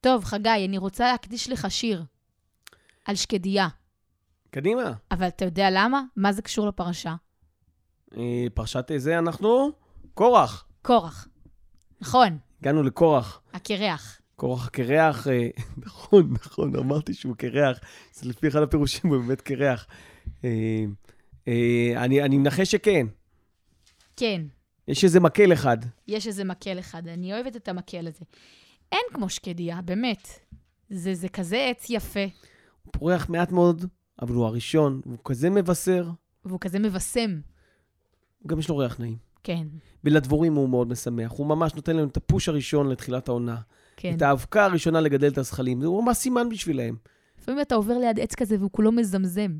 טוב, חגי, אני רוצה להקדיש לך שיר על שקדיה. קדימה. אבל אתה יודע למה? מה זה קשור לפרשה? אה, פרשת זה אנחנו? קורח. קורח. נכון, הגענו לקורח. הקרח. קורח הקרח, אה, נכון, נכון, אמרתי שהוא קרח. זה לפי אחד הפירושים, הוא באמת קרח. אה, אני אני מנחש שכן. כן, יש איזה מקל אחד. יש איזה מקל אחד. אני אוהבת את המקל הזה. אין כמו שקדיה, באמת. זה, זה כזה עץ יפה, הוא פורח מעט מאוד, אבל הוא הראשון, והוא כזה מבשר, והוא כזה מבשם. גם יש לו ריח נעים. כן, ולדבורים הוא מאוד משמח. הוא ממש נותן להם את הפוש הראשון לתחילת העונה. כן. את האבקה הראשונה לגדל את הזחלים. זה ממש סימן בשבילהם. לפעמים אתה עובר ליד עץ כזה והוא כולו מזמזם.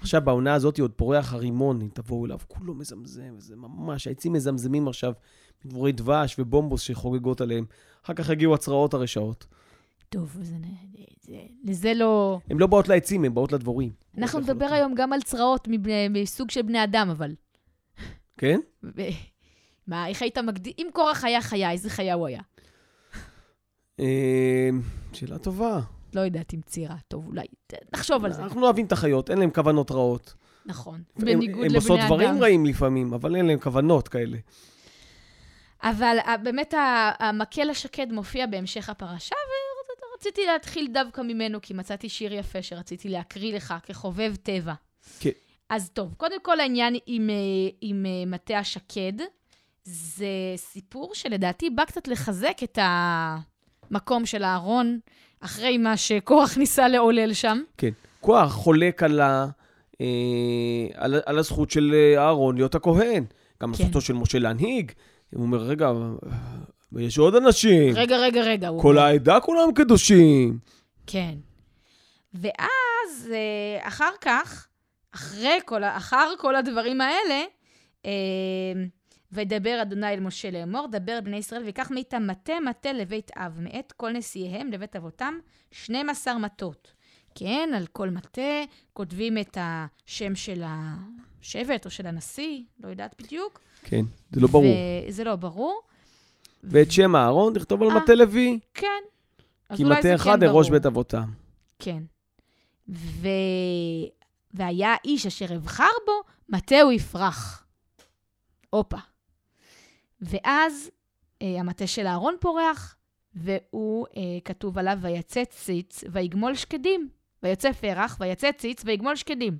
עכשיו, בעונה הזאת עוד פורח הרימון, אם תבואו אליו, כולו מזמזם, וזה ממש, העצים מזמזמים עכשיו, מדבורי דבש ובומבוס שחוגגות עליהם. אחר כך יגיעו הצרעות הרשעות. טוב, זה, זה, לזה לא... הן לא באות לעצים, הן באות לדבורים. אנחנו נדבר. היום גם על צרעות מבני- מסוג של בני אדם, אבל. כן? מה, איך היית מגדיר? אם קורח היה חיה, איזה חיה הוא היה? אה, שאלה טובה. לא יודעת אם צירה. טוב, אולי... נחשוב על זה. אנחנו אוהבים את החיות, אין להם כוונות רעות. נכון. בניגוד הן עושות לבני דברים אדם. רעים לפעמים, אבל אין להם כוונות כאלה. אבל אה, באמת המקל השקד מופיע בהמשך הפרשה, ורציתי להתחיל דווקא ממנו, כי מצאתי שיר יפה שרציתי להקריא לך כחובב טבע. כן. אז טוב, קודם כל העניין עם, אה, עם אה, מטה השקד, זה סיפור שלדעתי בא קצת לחזק את המקום של אהרון, אחרי מה שקורח ניסה לעולל שם. כן. כוח חולק על, ה, אה, על, על הזכות של אה, אהרון להיות הכהן. גם כן. זכותו של משה להנהיג. הוא אומר, רגע, יש עוד אנשים. רגע, רגע, רגע. כל אומר. העדה כולם קדושים. כן. ואז, אה, אחר כך, אחרי כל, אחר כל הדברים האלה, אה, וידבר אדוני אל משה לאמור, דבר בני ישראל, ויקח מאיתם מטה מטה לבית אב, מאת כל נשיאיהם לבית אבותם, 12 מטות. כן, על כל מטה כותבים את השם של השבט או של הנשיא, לא יודעת בדיוק. כן, זה לא ברור. וזה לא ברור. ואת שם אהרון תכתוב על אה. מטה לוי. כן. כי מטה זה אחד כן לראש. בית אבותם. כן. ו... והיה האיש אשר אבחר בו, מטה הוא יפרח. הופה. ואז אה, המטה של אהרון פורח, והוא, אה, כתוב עליו, ויצא ציץ ויגמול שקדים. ויוצא פרח, ויצא ציץ ויגמול שקדים.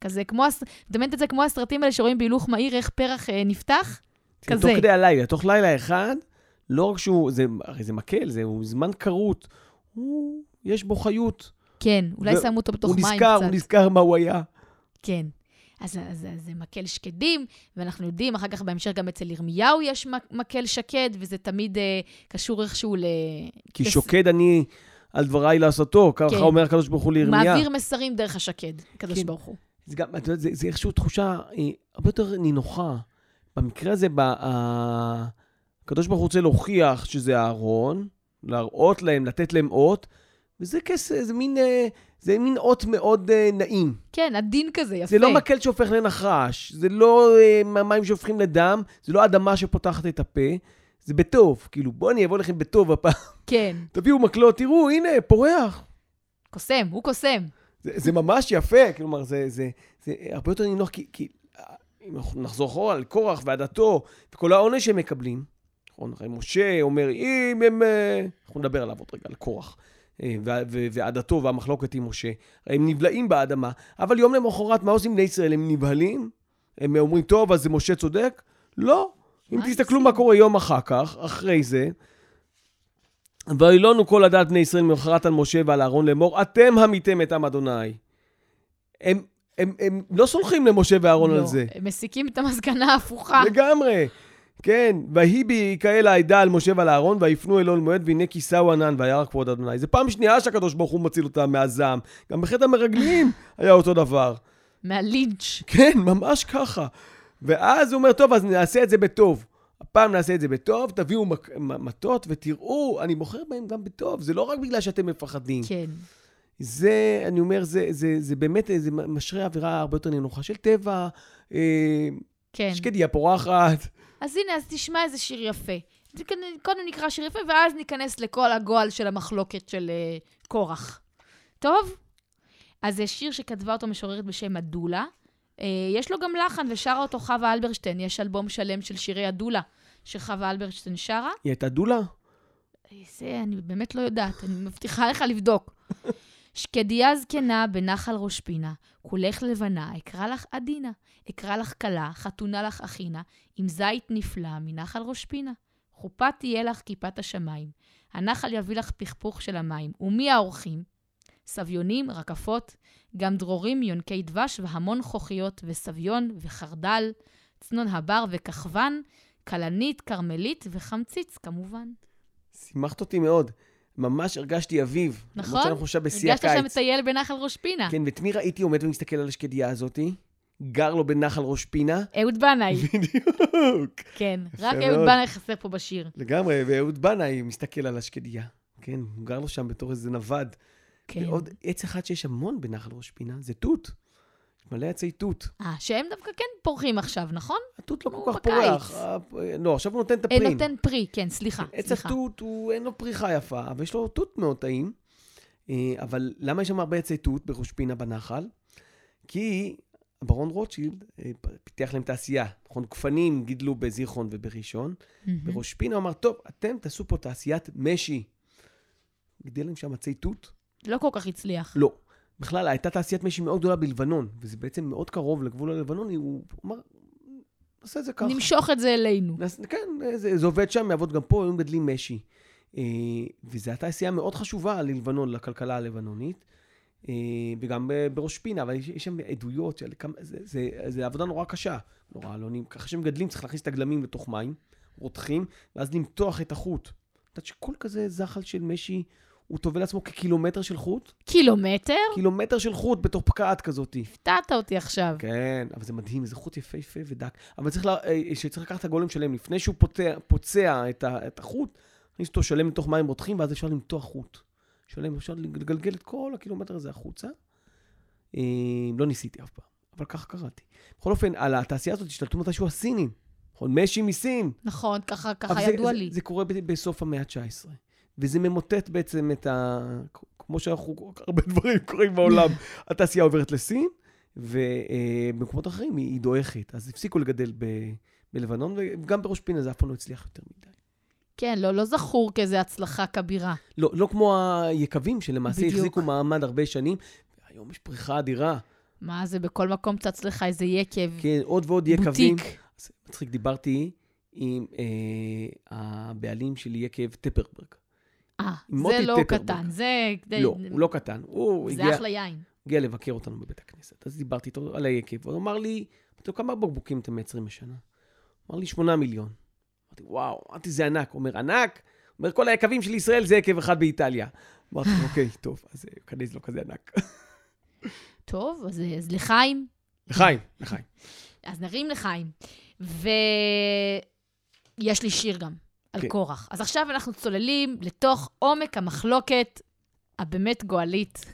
כזה כמו, מדמיינת את זה כמו הסרטים האלה שרואים בהילוך מהיר, איך פרח אה, נפתח? כן, כזה. תוך כדי הלילה, תוך לילה אחד, לא רק שהוא, זה, הרי זה מקל, זה הוא זמן כרות. הוא, יש בו חיות. כן, אולי ו- שמו אותו בתוך הוא מים נזכר, קצת. הוא נזכר מה הוא היה. כן. אז, אז, אז זה מקל שקדים, ואנחנו יודעים, אחר כך בהמשך גם אצל ירמיהו יש מק- מקל שקד, וזה תמיד אה, קשור איכשהו ל... כי לס- שוקד אני על דבריי לעשותו, ככה כן. אומר הקדוש ברוך הוא הוא לירמיה. מעביר מסרים דרך השקד, הקדוש כן. ברוך הוא. זה גם, את יודעת, זה, זה איכשהו תחושה אה, הרבה יותר נינוחה. במקרה הזה, ב, ה- הקדוש ברוך הוא רוצה להוכיח שזה אהרון, להראות להם, לתת להם אות, וזה כסף, זה מין, אה, זה מין אות מאוד אה, נעים. כן, עדין כזה, יפה. זה לא מקל שהופך לנחש, זה לא אה, מים שהופכים לדם, זה לא אדמה שפותחת את הפה, זה בטוב. כאילו, בואו אני אבוא לכם בטוב הפעם. כן, תביאו מקלות, תראו, הנה, פורח. קוסם, הוא קוסם. זה, זה ממש יפה, כלומר, זה, זה, זה הרבה יותר נינוח, כי, כי אם אנחנו נחזור אחורה על קורח ועדתו, וכל העונש שהם מקבלים, נכון, הרי משה אומר, אם הם... אה, אנחנו נדבר עליו עוד רגע, על קורח. אה, ועדתו והמחלוקת עם משה, הם נבלעים באדמה, אבל יום למחרת, מה עושים בני ישראל? הם נבהלים? הם אומרים, טוב, אז זה משה צודק? לא. אם תסתכלו? מה קורה יום אחר כך, אחרי זה, וילונו כל עדת בני ישראל ממחרת על משה ועל אהרון לאמור, אתם המיתם את עם אדוני. הם, הם, הם לא סולחים למשה ואהרון לא, על זה. הם מסיקים את המסקנה ההפוכה. לגמרי. כן, ויהי בי כאל העדה על משה ועל אהרון, ויפנו אלון מועד, והנה כיסהו ענן, וירא כבוד אדוני. זה פעם שנייה שהקדוש ברוך הוא מציל אותם מהזעם. גם בחטא המרגלים היה אותו דבר. מהלינץ'. כן, ממש ככה. ואז הוא אומר, טוב, אז נעשה את זה בטוב. הפעם נעשה את זה בטוב, תביאו מטות ותראו, אני בוחר בהם גם בטוב. זה לא רק בגלל שאתם מפחדים. כן. זה, אני אומר, זה, זה, זה באמת, זה משרה אווירה הרבה יותר נינוחה של טבע, אה, כן. שקדיה פורחת. אז הנה, אז תשמע איזה שיר יפה. קודם נקרא שיר יפה, ואז ניכנס לכל הגועל של המחלוקת של אה, קורח. טוב? אז זה שיר שכתבה אותו משוררת בשם אדולה. אה, יש לו גם לחן, ושרה אותו חווה אלברשטיין. יש אלבום שלם של שירי אדולה, שחווה אלברשטיין שרה. היא הייתה דולה? זה, אני באמת לא יודעת, אני מבטיחה לך לבדוק. שקדיה זקנה בנחל ראש פינה, כולך לבנה, אקרא לך עדינה, אקרא לך כלה, חתונה לך אחינה, עם זית נפלא מנחל ראש פינה. חופה תהיה לך כיפת השמיים, הנחל יביא לך פכפוך של המים. ומי האורחים? סביונים, רקפות, גם דרורים, יונקי דבש והמון חוכיות, וסביון וחרדל, צנון הבר וכחבן, כלנית, כרמלית וחמציץ, כמובן. שימחת אותי מאוד. ממש הרגשתי אביב. נכון? למרות שאנחנו עכשיו בשיא הקיץ. הרגשת שם מטייל בנחל ראש פינה. כן, ואת מי ראיתי עומד ומסתכל על השקדיה הזאתי? גר לו בנחל ראש פינה. אהוד בנאי. בדיוק. כן, רק. אהוד בנאי חסר פה בשיר. לגמרי, ואהוד בנאי מסתכל על השקדיה. כן, הוא גר לו שם בתור איזה נווד. כן. ועוד עץ אחד שיש המון בנחל ראש פינה, זה תות. יש מלא עצי תות. אה, שהם דווקא כן פורחים עכשיו, נכון? התות לא כל כך בקיץ. פורח. אה, לא, עכשיו הוא נותן את אה, הפרים. נותן פרי, כן, סליחה, עץ סליחה. התות, אין לו פריחה יפה, אבל יש לו תות מאוד טעים. אה, אבל למה יש שם הרבה עצי תות בראש פינה בנחל? כי הברון רוטשילד אה, פיתח להם תעשייה. נכון, גפנים גידלו בזיכרון ובראשון. בראש פינה הוא אמר, טוב, אתם תעשו פה תעשיית משי. גידל להם שם עצי תות? לא כל כך הצליח. לא. בכלל, הייתה תעשיית משי מאוד גדולה בלבנון, וזה בעצם מאוד קרוב לגבול הלבנוני, הוא אמר, נעשה את זה ככה. נמשוך את זה אלינו. נס- כן, זה, זה עובד שם, יעבוד גם פה, היו מגדלים משי. אה, וזו הייתה תעשייה מאוד חשובה ללבנון, לכלכלה הלבנונית, אה, וגם בראש פינה, אבל יש, יש שם עדויות, של כמה, זה, זה, זה עבודה נורא קשה, נורא לא נעים. ככה שמגדלים, צריך להכניס את הגלמים לתוך מים, רותחים, ואז למתוח את החוט. את יודעת שכל כזה זחל של משי, הוא טובל לעצמו כקילומטר של חוט? קילומטר? קילומטר של חוט בתוך פקעת כזאת. הפתעת אותי עכשיו. כן, אבל זה מדהים, זה חוט יפהפה ודק. אבל צריך, לה, אה, שצריך לקחת את הגולם שלם, לפני שהוא פוצע, פוצע את, ה, את החוט, להכניס אותו שלם לתוך מים רותחים, ואז אפשר למתוח חוט. שלם, אפשר לגלגל את כל הקילומטר הזה החוצה. אה, לא ניסיתי אף פעם, אבל ככה קראתי. בכל אופן, על התעשייה הזאת השתלטו מתישהו הסינים. נכון, משי מסין. נכון, ככה ככה זה- ידוע זה, לי. זה קורה ב- בסוף המאה ה-19. וזה ממוטט בעצם את ה... כמו שאנחנו, הרבה דברים קורים בעולם. התעשייה עוברת לסין, ובמקומות אחרים היא דועכת. אז הפסיקו לגדל ב- בלבנון, וגם בראש פינה זה אף פעם לא הצליח יותר מדי. כן, לא, לא זכור כאיזה הצלחה כבירה. לא, לא כמו היקבים, שלמעשה בדיוק. החזיקו מעמד הרבה שנים, והיום יש פריחה אדירה. מה זה, בכל מקום צץ לך איזה יקב. כן, עוד ועוד יקבים. בוטיק. מצחיק, דיברתי עם אה, הבעלים של יקב טפרברג. אה, זה לא. קטן, זה... לא, הוא לא קטן. הוא זה הגיע... אחלה יין. הגיע לבקר אותנו בבית הכנסת. אז דיברתי איתו על היקב, והוא אמר לי, כמה בקבוקים אתם מייצרים בשנה? אמר לי, שמונה מיליון. אמרתי, וואו, אמרתי, זה ענק. הוא אומר, ענק? אומר, כל היקבים של ישראל זה יקב אחד באיטליה. אמרתי, אוקיי, טוב, אז אה, כנראה זה לא כזה ענק. טוב, אז, אז לחיים. לחיים, לחיים. אז נרים לחיים. ויש לי שיר גם על כן. קורח. אז עכשיו אנחנו צוללים לתוך עומק המחלוקת הבאמת גואלית.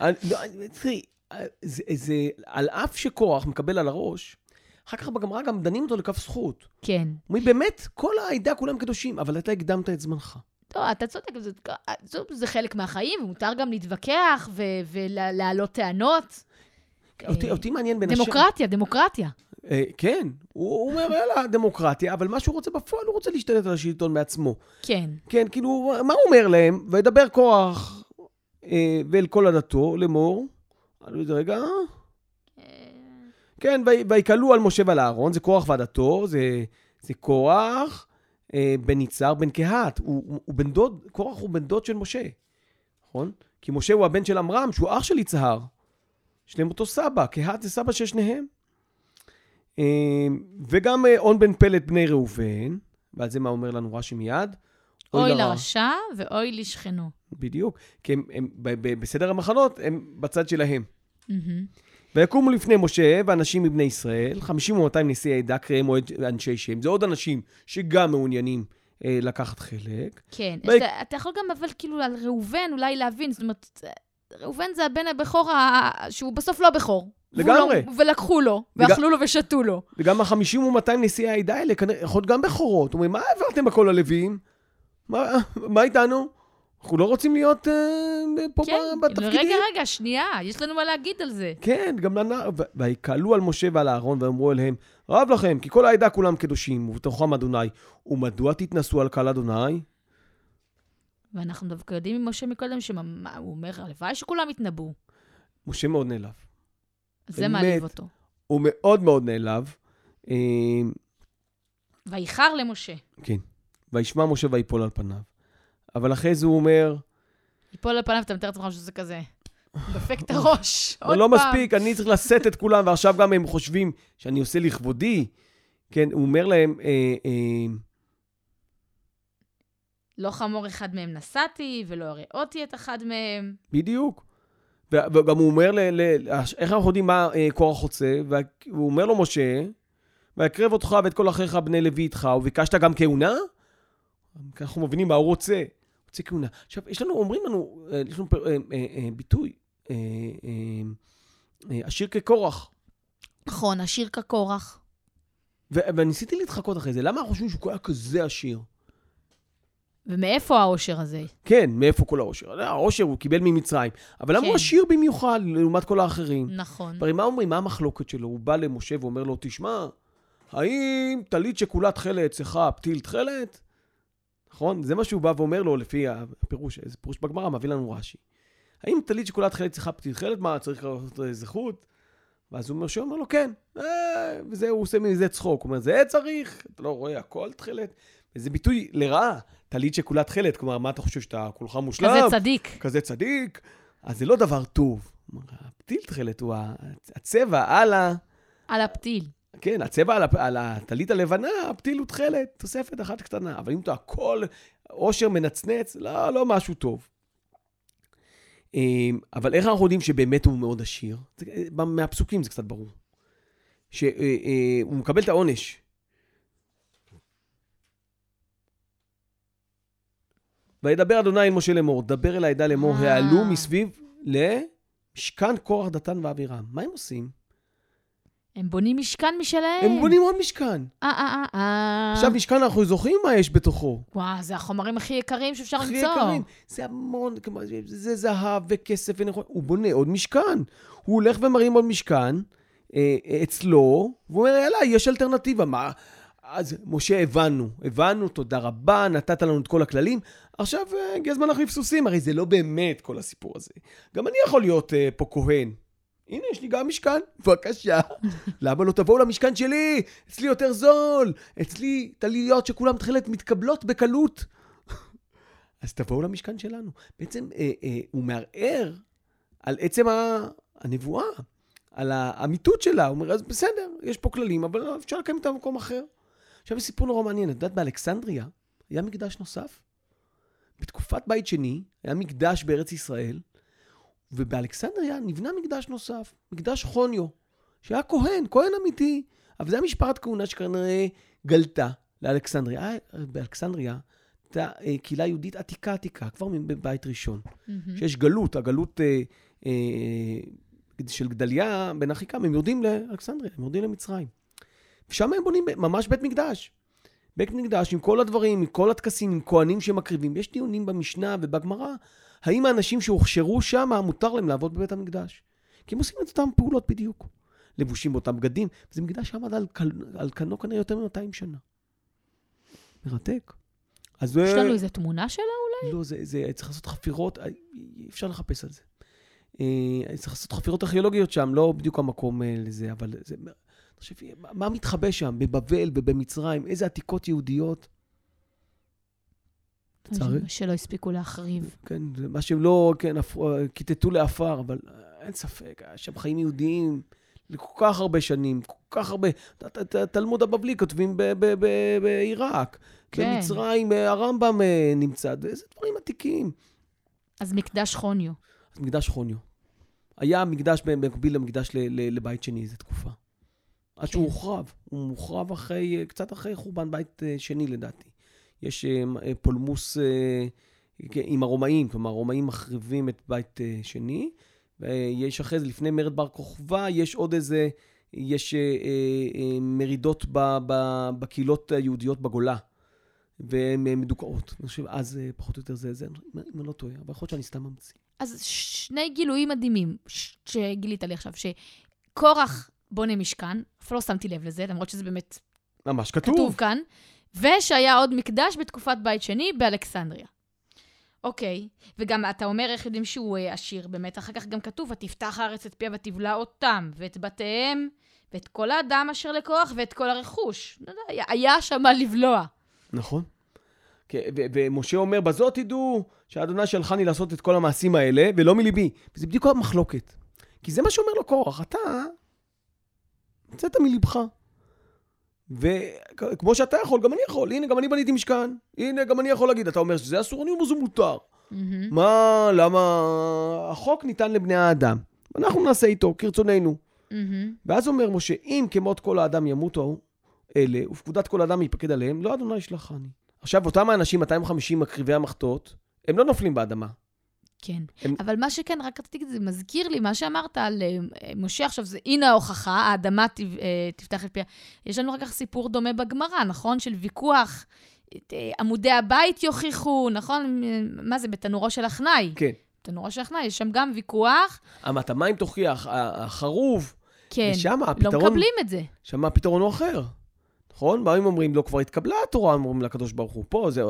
אני- לא, תראי, זה, על אף שקורח מקבל על הראש, אחר כך בגמרא גם דנים אותו לכף זכות. כן. אומרים, באמת, כל העדה כולם קדושים, אבל אתה הקדמת את זמנך. לא, אתה צודק, זה, זה, זה חלק מהחיים, ומותר גם להתווכח ו- ולהעלות טענות. אותי, אותי מעניין בין השאר... דמוקרטיה, דמוקרטיה. אה, כן, הוא אומר, יאללה, דמוקרטיה, אבל מה שהוא רוצה בפועל, הוא רוצה להשתלט על השלטון בעצמו. כן. כן, כאילו, מה הוא אומר להם? וידבר קורח אה, ואל כל עדתו לאמור. על איזה רגע, כן, "וי- ויקהלו על משה ועל אהרון, זה קורח ועדתו, זה, זה קורח, אה, בן יצהר, בן קהת. הוא, הוא, הוא בן דוד, קורח הוא בן דוד של משה, נכון? כי משה הוא הבן של עמרם, שהוא אח של יצהר. יש להם אותו סבא, קהת זה סבא של שניהם. אה, וגם אה, און בן פלט בני ראובן, ועל זה מה אומר לנו רש"י מיד? אוי. לרשע ואוי לשכנו. בדיוק, כי הם, הם ב- ב- בסדר המחנות, הם בצד שלהם. מהמם. ויקומו לפני משה ואנשים מבני ישראל, 50 או 200 נשיאי עדה, קריאם או אנשי שם. זה עוד אנשים שגם מעוניינים אה, לקחת חלק. כן. ביי- אתה, אתה יכול גם, אבל כאילו, על ראובן אולי להבין, זאת אומרת, ראובן זה הבן הבכור ה- שהוא בסוף לא בכור. לא- לגמרי. ולקחו לו, ואכלו לו ושתו לו. וגם ה-50 ו-200 נשיאי העדה האלה, כנראה, יכול להיות גם בכורות. אומרים, מה העברתם בכל הלוויים? מה, מה איתנו? אנחנו לא רוצים להיות אה, פה כן, בתפקידים. רגע, רגע, שנייה, יש לנו מה להגיד על זה. כן, גם לנער. ויקהלו על משה ועל אהרון ואמרו אליהם, רב לכם, כי כל העדה כולם קדושים, ובתוכם אדוני. ומדוע תתנסו על קהל אדוני? ואנחנו דווקא יודעים ממשה מקודם שהוא אומר, הלוואי שכולם יתנבאו. משה מאוד נעלב. זה באמת. מעליב אותו. הוא מאוד מאוד נעלב. אה, ואיחר למשה. כן. וישמע משה ויפול על פניו. אבל אחרי זה הוא אומר, יפול על פניו, אתה מתאר לעצמך שזה כזה. דופק את הראש. עוד לא פעם. מספיק, אני צריך לשאת את כולם, ועכשיו גם הם חושבים שאני עושה לכבודי. כן, הוא אומר להם, אה, אה, לא חמור אחד מהם נשאתי, ולא הראותי את אחד מהם. בדיוק. וגם הוא אומר, ל- ל- איך אנחנו יודעים מה אה, קורח רוצה? וה- והוא אומר לו, משה, ויקרב אותך ואת כל אחיך בני לוי איתך, וביקשת גם כהונה? כי אנחנו מבינים מה הוא רוצה. הוא רוצה כהונה. עכשיו, יש לנו, אומרים לנו, אה, יש לנו אה, אה, אה, ביטוי, עשיר כקורח. נכון, עשיר כקורח. וניסיתי להתחקות אחרי זה, למה אנחנו חושבים שהוא היה כזה עשיר? ומאיפה העושר הזה? כן, מאיפה כל העושר? העושר הוא קיבל ממצרים, אבל למה כן. הוא עשיר במיוחד לעומת כל האחרים? נכון. הרי מה אומרים? מה המחלוקת שלו? הוא בא למשה ואומר לו, תשמע, האם טלית שכולה תכלת אצלך פתיל תכלת? נכון? זה מה שהוא בא ואומר לו לפי הפירוש, איזה פירוש בגמרא מביא לנו רש"י. האם טלית שכולה תכלת אצלך פתיל תכלת? מה, צריך לעשות זכות? ואז הוא אומר לו, כן. אה, וזה, הוא עושה מזה צחוק. הוא אומר, זה צריך? אתה לא רואה, הכל תכלת? וזה ביטוי לרעה, טלית שכולה תכלת. כלומר, מה אתה חושב, שאתה כולך מושלם? כזה צדיק. כזה צדיק, אז זה לא דבר טוב. הפתיל תכלת הוא הצבע על ה... על הפתיל. כן, הצבע על, הפ... על הטלית הלבנה, הפתיל הוא תכלת, תוספת אחת קטנה. אבל אם אתה הכל עושר מנצנץ, לא, לא משהו טוב. אמ, אבל איך אנחנו יודעים שבאמת הוא מאוד עשיר? זה, אה, מהפסוקים זה קצת ברור. שהוא מקבל את העונש. וידבר אדוני אל משה לאמור, דבר אל העדה לאמור, אה. העלו מסביב למשכן קורח דתן ואבירם. מה הם עושים? הם בונים משכן משלהם. הם בונים עוד משכן. אה, אה, אה, אה. עכשיו, משכן, אנחנו זוכרים מה יש בתוכו. וואו, זה החומרים הכי יקרים שאפשר הכי למצוא. יקרים. זה המון, זה זהב וכסף ונכון. הוא בונה עוד משכן. הוא הולך ומרים עוד משכן אה, אה, אצלו, והוא אומר, יאללה, יש אלטרנטיבה. מה? אז משה, הבנו, הבנו, תודה רבה, נתת לנו את כל הכללים. עכשיו אה, הגיע הזמן להחליף סוסים, הרי זה לא באמת כל הסיפור הזה. גם אני יכול להיות אה, פה כהן. הנה, יש לי גם משכן, בבקשה. למה לא תבואו למשכן שלי? אצלי יותר זול. אצלי טליות שכולם תכלת מתקבלות בקלות. אז תבואו למשכן שלנו. בעצם אה, אה, הוא מערער על עצם ה- הנבואה, על האמיתות שלה. הוא אומר, אז בסדר, יש פה כללים, אבל אפשר לקיים אותם במקום אחר. עכשיו, יש סיפור נורא מעניין. את יודעת, באלכסנדריה היה מקדש נוסף. בתקופת בית שני היה מקדש בארץ ישראל, ובאלכסנדריה נבנה מקדש נוסף, מקדש חוניו, שהיה כהן, כהן אמיתי, אבל זה היה משפחת כהונה שכנראה גלתה לאלכסנדריה. היה באלכסנדריה הייתה אה, קהילה יהודית עתיקה עתיקה, כבר מבית ראשון. מהמם. שיש גלות, הגלות אה, אה, של גדליה בן אחיקם, הם יורדים לאלכסנדריה, הם יורדים למצרים. ושם הם בונים ממש בית מקדש. בית מקדש עם כל הדברים, עם כל הטקסים, עם כהנים שמקריבים. יש דיונים במשנה ובגמרא, האם האנשים שהוכשרו שם, מותר להם לעבוד בבית המקדש. כי הם עושים את אותן פעולות בדיוק. לבושים באותם בגדים, וזה מקדש שעמד על, קל, על כנו כנראה יותר מ-200 שנה. מרתק. אז יש זה... לנו איזה תמונה שלו? לא, זה, זה, צריך לעשות חפירות, אה, אפשר לחפש על זה. אה, צריך לעשות חפירות ארכיאולוגיות שם, לא בדיוק המקום אה, לזה, אבל זה... תחשב, מה, מתחבא שם? בבבל ובמצרים, איזה עתיקות יהודיות. לצערי. שלא הספיקו להחריב. כן, זה מה שהם לא, כן, אה, כיתתו לעפר, אבל אה, אין ספק, היה שם חיים יהודיים לכל כך הרבה שנים, כל כך הרבה... התלמוד הבבלי כותבים ב- ב- ב- בעיראק. כן. במצרים אה, הרמב"ם אה, נמצא, איזה דברים עתיקים. אז מקדש חוניו. אז מקדש חוניו. היה מקדש במקביל למקדש ל- ל- לבית שני איזה תקופה. עד שהוא כן. הוחרב. הוא מוחרב אחרי, אה, קצת אחרי חורבן בית אה, שני לדעתי. יש אה, פולמוס אה, עם הרומאים, כלומר הרומאים מחריבים את בית שני, ויש אחרי זה, לפני מרד בר כוכבא, יש עוד איזה, יש מרידות בקהילות היהודיות בגולה. והן מדוכאות. אני חושב, אז פחות או יותר זה, זה, אם אני לא טועה, אבל יכול להיות שאני סתם ממציא. אז שני גילויים מדהימים שגילית לי עכשיו, שקורח בונה משכן, אפילו לא שמתי לב לזה, למרות שזה באמת ממש כתוב. כתוב כאן, ושהיה עוד מקדש בתקופת בית שני באלכסנדריה. אוקיי, וגם אתה אומר איך יודעים שהוא אה, עשיר, באמת, אחר כך גם כתוב, ותפתח הארץ את פיה ותבלע אותם, ואת בתיהם, ואת כל האדם אשר לקורח, ואת כל הרכוש. לא היה- שם מה לבלוע. נכון. כן, ומשה אומר, בזאת תדעו שהאדוני שלחני לעשות את כל המעשים האלה, ולא מליבי. וזה בדיוק המחלוקת. כי זה מה שאומר לו קורח, אתה הוצאת מלבך. וכמו שאתה יכול, גם אני יכול. הנה, גם אני בניתי משכן. הנה, גם אני יכול להגיד. אתה אומר שזה אסור, אני אומר זה מותר. מהמם. מה, למה... החוק ניתן לבני האדם. אנחנו נעשה איתו כרצוננו. מהמם. ואז אומר משה, אם כמות כל האדם ימותו אלה, ופקודת כל אדם ייפקד עליהם, לא אדוני ישלחני. עכשיו, אותם האנשים, 250 מקריבי המחטות, הם לא נופלים באדמה. כן. הם- אבל מה שכן, רק רציתי להגיד, זה מזכיר לי מה שאמרת על אה, משה עכשיו, זה הנה ההוכחה, האדמה תב- אה, תפתח את פיה. יש לנו אחר כך סיפור דומה בגמרא, נכון? של ויכוח, אה, עמודי הבית יוכיחו, נכון? מה זה, בתנורו של עכנאי. כן. בתנורו של עכנאי, יש שם גם ויכוח, אמת המים תוכיח, החרוב, כן. ושם לא הפתרון, מקבלים את זה. שם הפתרון הוא אחר. נכון? אם אומרים, לא כבר התקבלה התורה, אומרים לקדוש ברוך הוא. פה, זה,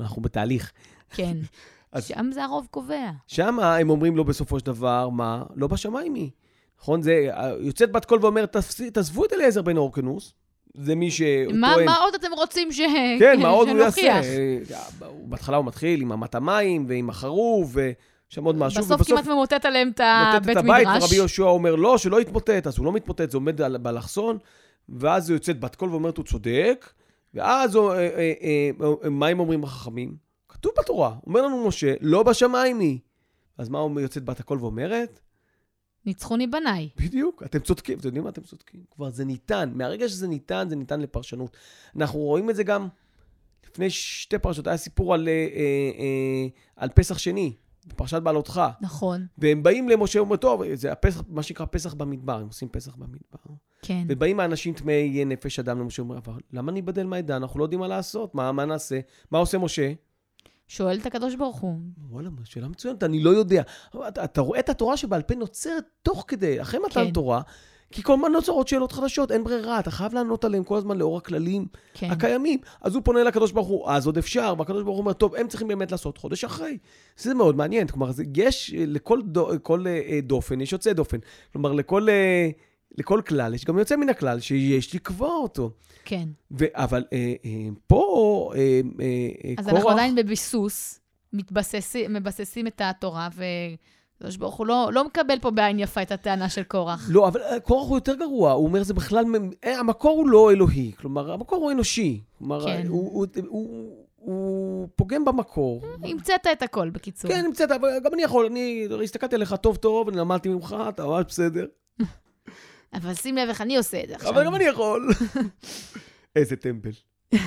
אנחנו בתהליך. כן. אז- שם זה הרוב קובע. שם הם אומרים לו בסופו של דבר, מה? לא בשמיים היא. נכון? זה, יוצאת בת קול ואומרת, "תפס- תעזבו את אליעזר בן אורקנוס. זה מי שטוען. מה, מה עוד אתם רוצים ש... כן, מה עוד הוא יעשה? אה, הוא- בהתחלה הוא מתחיל עם אמת המים ועם החרוב ושם עוד משהו. בסוף כמעט ממוטט עליהם את מוטט הבית את הבית, מדרש. ורבי יהושע אומר לא, שלא יתמוטט, אז הוא לא מתמוטט, זה עומד באלכסון, ואז היא יוצאת בת קול ואומרת, הוא צודק, ואז אה, אה, אה, אה, מה הם אומרים החכמים? כתוב בתורה, אומר לנו משה, לא בשמיים היא. אז מה יוצאת בת הקול ואומרת? ניצחוני בניי. בדיוק, אתם צודקים, אתם יודעים מה אתם צודקים? כבר זה ניתן, מהרגע שזה ניתן, זה ניתן לפרשנות. אנחנו רואים את זה גם לפני שתי פרשות, היה סיפור על, אה, אה, אה, על פסח שני, בפרשת בעלותך. נכון, והם באים למשה ואומרים, טוב, זה הפסח, מה שנקרא פסח במדבר, הם עושים פסח במדבר. כן. ובאים האנשים טמאי נפש אדם למשה, אומרים, אבל למה ניבדל מהעדה? אנחנו לא יודעים מה לעשות, מה, מה נעשה? מה עושה משה? שואל את הקדוש ברוך הוא. וואלה, שאלה מצוינת, אני לא יודע. אתה, אתה רואה את התורה שבעל פה נוצרת תוך כדי, אחרי מתן כן. תורה, כי כל הזמן נוצרות שאלות חדשות, אין ברירה, אתה חייב לענות עליהן כל הזמן לאור הכללים כן. הקיימים. אז הוא פונה לקדוש ברוך הוא, אז עוד אפשר, והקדוש ברוך הוא אומר, טוב, הם צריכים באמת לעשות חודש אחרי. זה מאוד מעניין, כלומר, יש לכל דו, כל, אה, דופן, יש יוצא דופן. כלומר, לכל, אה, לכל כלל, יש גם יוצא מן הכלל, שיש לקבוע אותו. כן. ו, אבל אה, אה, פה, אה, אה, אה, אז קורח... אנחנו עדיין בביסוס, מתבססים, מבססים את התורה, וקדוש ברוך הוא לא, לא מקבל פה בעין יפה את הטענה של קורח. לא, אבל אה, קורח הוא יותר גרוע, הוא אומר, זה בכלל, אה, המקור הוא לא אלוהי, כלומר, המקור הוא אנושי. כלומר, כן. הוא, הוא, הוא, הוא פוגם במקור. המצאת את הכל, בקיצור. כן, נמצאת, אבל גם אני יכול, אני הסתכלתי עליך טוב טוב, אני למדתי ממך, אתה ממש בסדר. אבל שים לב איך אני עושה את זה עכשיו. אבל גם אני יכול. איזה טמבל.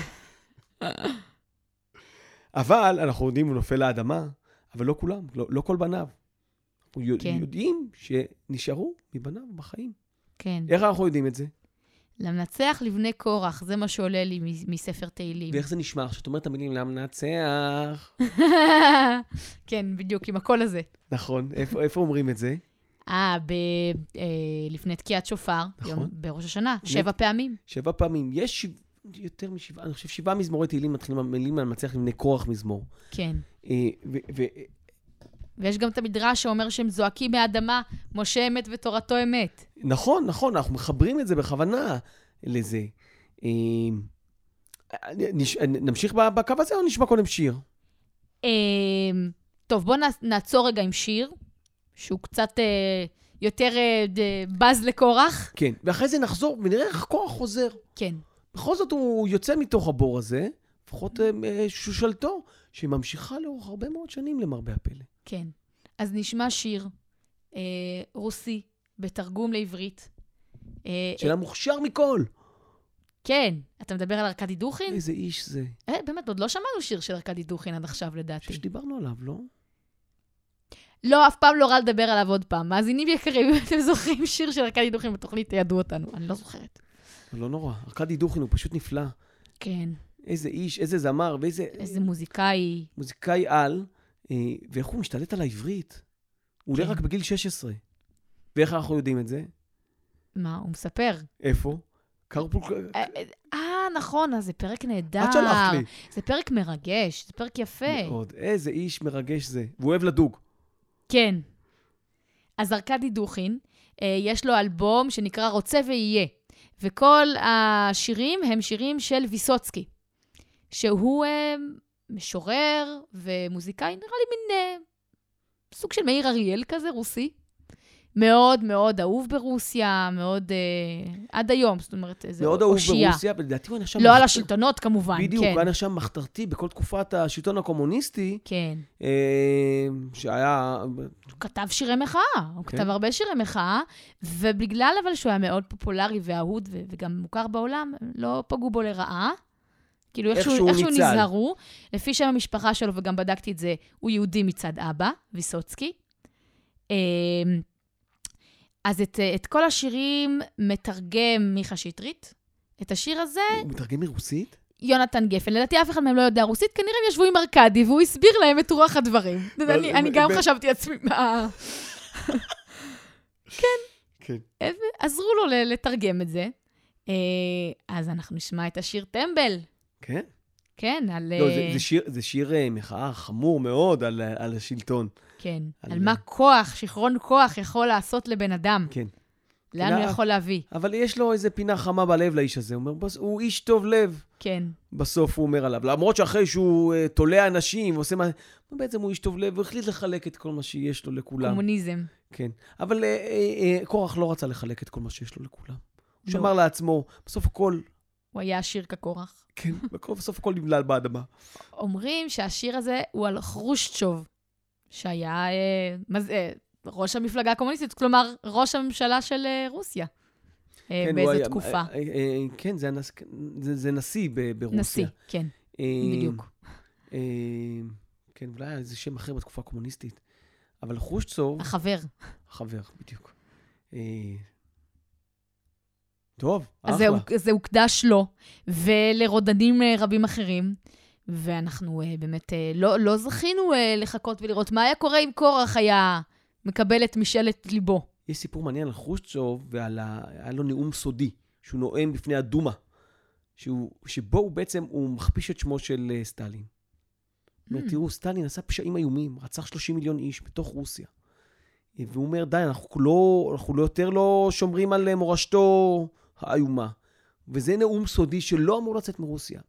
אבל אנחנו יודעים, הוא נופל לאדמה, אבל לא כולם, לא, לא כל בניו. אנחנו כן. יודעים שנשארו מבניו בחיים. כן. איך אנחנו יודעים את זה? למנצח לבני קורח, זה מה שעולה לי מספר תהילים. ואיך זה נשמע? כשאת אומרת את המילים למנצח. כן, בדיוק, עם הקול הזה. נכון, איפה, איפה אומרים את זה? אה, ב... אה, לפני תקיעת שופר, נכון. יום, בראש השנה, שבע פעמים. שבע פעמים. יש שבע, יותר משבעה, אני חושב שבעה מזמורי תהילים מתחילים המילים למנצח לבני קורח מזמור. כן. אה, ו- ו- ויש גם את המדרש שאומר שהם זועקים מהאדמה, משה אמת ותורתו אמת. נכון, נכון, אנחנו מחברים את זה בכוונה לזה. אה, נש- נמשיך בקו הזה או נשמע קודם שיר? אה, טוב, בואו נעצור רגע עם שיר, שהוא קצת אה, יותר אה, ד- בז לקורח. כן, ואחרי זה נחזור ונראה איך קורח חוזר. כן. בכל זאת הוא יוצא מתוך הבור הזה, לפחות אה, אה, שושלתו, שממשיכה לאורך הרבה מאוד שנים למרבה הפלא. כן. אז נשמע שיר אה, רוסי, בתרגום לעברית. אה, של המוכשר מכל. כן, אתה מדבר על ארכדי דוכין? איזה איש זה. אה, באמת, עוד לא שמענו שיר של ארכדי דוכין עד עכשיו, אני לדעתי. שדיברנו עליו, לא? לא, אף פעם לא רע לדבר עליו עוד פעם. מאזינים יקרים, אם אתם זוכרים שיר של ארכדי דוכין בתוכנית, תיידעו אותנו. אני לא זוכרת. לא נורא. ארכדי דוכין הוא פשוט נפלא. כן. איזה איש, איזה זמר, ואיזה... איזה מוזיקאי. מוזיקאי על, אה, ואיך הוא משתלט על העברית. הוא עולה כן. רק בגיל 16. ואיך אנחנו יודעים את זה? מה, הוא מספר. איפה? קרפול... אה, אה, נכון, אז זה פרק נהדר. את שלחת לי. זה פרק מרגש, זה פרק יפה. מאוד. איזה איש מרגש זה. והוא אוהב לדוג. כן. אז ארכדי דוכין, אה, יש לו אלבום שנקרא רוצה ויהיה, וכל השירים הם שירים של ויסוצקי, שהוא אה, משורר ומוזיקאי, נראה לי מין אה, סוג של מאיר אריאל כזה, רוסי. מאוד מאוד אהוב ברוסיה, מאוד... אה, עד היום, זאת אומרת, איזה מאוד אהוב אושייה. ברוסיה, ולדעתי הוא היה נחשב... לא על מחת- השלטונות כמובן, בדיוק, כן. הוא היה נחשב מחתרתי בכל תקופת השלטון הקומוניסטי, כן. אה, שהיה... הוא כתב שירי מחאה, הוא כן. כתב הרבה שירי מחאה, ובגלל אבל שהוא היה מאוד פופולרי ואהוד ו- וגם מוכר בעולם, לא פגעו בו לרעה. כאילו איכשהו, איכשהו. נזהרו. לפי שם המשפחה שלו, וגם בדקתי את זה, הוא יהודי מצד אבא, ויסוצקי. אמ, אז את, את כל השירים מתרגם מיכה שטרית. את השיר הזה, הוא מתרגם מרוסית? יונתן גפן. לדעתי אף אחד מהם לא יודע רוסית, כנראה הם ישבו עם ארכדי והוא הסביר להם את רוח הדברים. אני, אני גם ב- חשבתי לעצמי, מה... כן. עזרו לו לתרגם את זה. אה, אז אנחנו נשמע את השיר טמבל. כן? כן, על... לא, זה, אה, זה, שיר, זה שיר אה, מחאה חמור מאוד על, על השלטון. כן, על- על מה כוח, שיכרון כוח יכול לעשות לבן אדם. כן. לאן הוא לא- יכול להביא. אבל יש לו איזה פינה חמה בלב לאיש הזה. הוא אומר, בס, הוא איש טוב לב, כן, בסוף הוא אומר עליו. למרות שאחרי שהוא uh, תולע אנשים ועושה מה... בעצם הוא איש טוב לב, הוא החליט לחלק את כל מה שיש לו לכולם. קומוניזם. כן. אבל uh, uh, uh, קורח לא רצה לחלק את כל מה שיש לו לכולם. הוא לא. שמר לעצמו, בסוף הכל, הוא היה עשיר כקורח. כן, בסוף הכל נבלע באדמה. אומרים שהשיר הזה הוא על חרושצ'וב, שהיה אה, מז- אה, ראש המפלגה הקומוניסטית, כלומר, ראש הממשלה של אה, רוסיה. אה, כן, באיזו היה- תקופה. אה, אה, כן, זה, הנס... זה, זה נשיא ב- ברוסיה. נשיא, כן, בדיוק. כן, אולי היה איזה שם אחר בתקופה הקומוניסטית. אבל חושצוב, החבר. חבר, בדיוק. טוב, אז אחלה. זה, זה הוקדש לו ולרודנים רבים אחרים, ואנחנו אה, באמת אה, לא, לא זכינו אה, לחכות ולראות מה היה קורה אם קורח היה מקבל את משאלת ליבו. יש סיפור מעניין על חושצוב, ועל ה... היה לו נאום סודי, שהוא נואם בפני הדומה, שהוא... שבו הוא בעצם, הוא מכפיש את שמו של אה, סטלין. Mm. תראו, סטלין עשה פשעים איומים, רצח 30 מיליון איש בתוך רוסיה. והוא אומר, די, אנחנו לא, אנחנו לא יותר לא שומרים על מורשתו האיומה. וזה נאום סודי שלא אמור לצאת מרוסיה.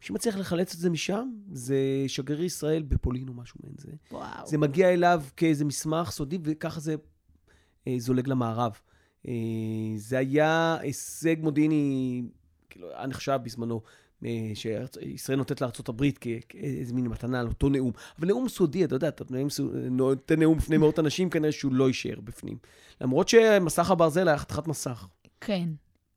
מי שמצליח לחלץ את זה משם, זה שגריר ישראל בפולין או משהו מעין זה. וואו. זה מגיע אליו כאיזה מסמך סודי, וככה זה אה, זולג למערב. אה, זה היה הישג מודיעיני, כאילו, היה נחשב בזמנו, אה, שישראל נותנת לארה"ב כאיזה מין מתנה על אותו נאום. אבל נאום סודי, אתה יודע, אתה נותן נאום בפני מאות אנשים, כנראה שהוא לא יישאר בפנים. למרות שמסך הברזל היה חתיכת מסך. כן,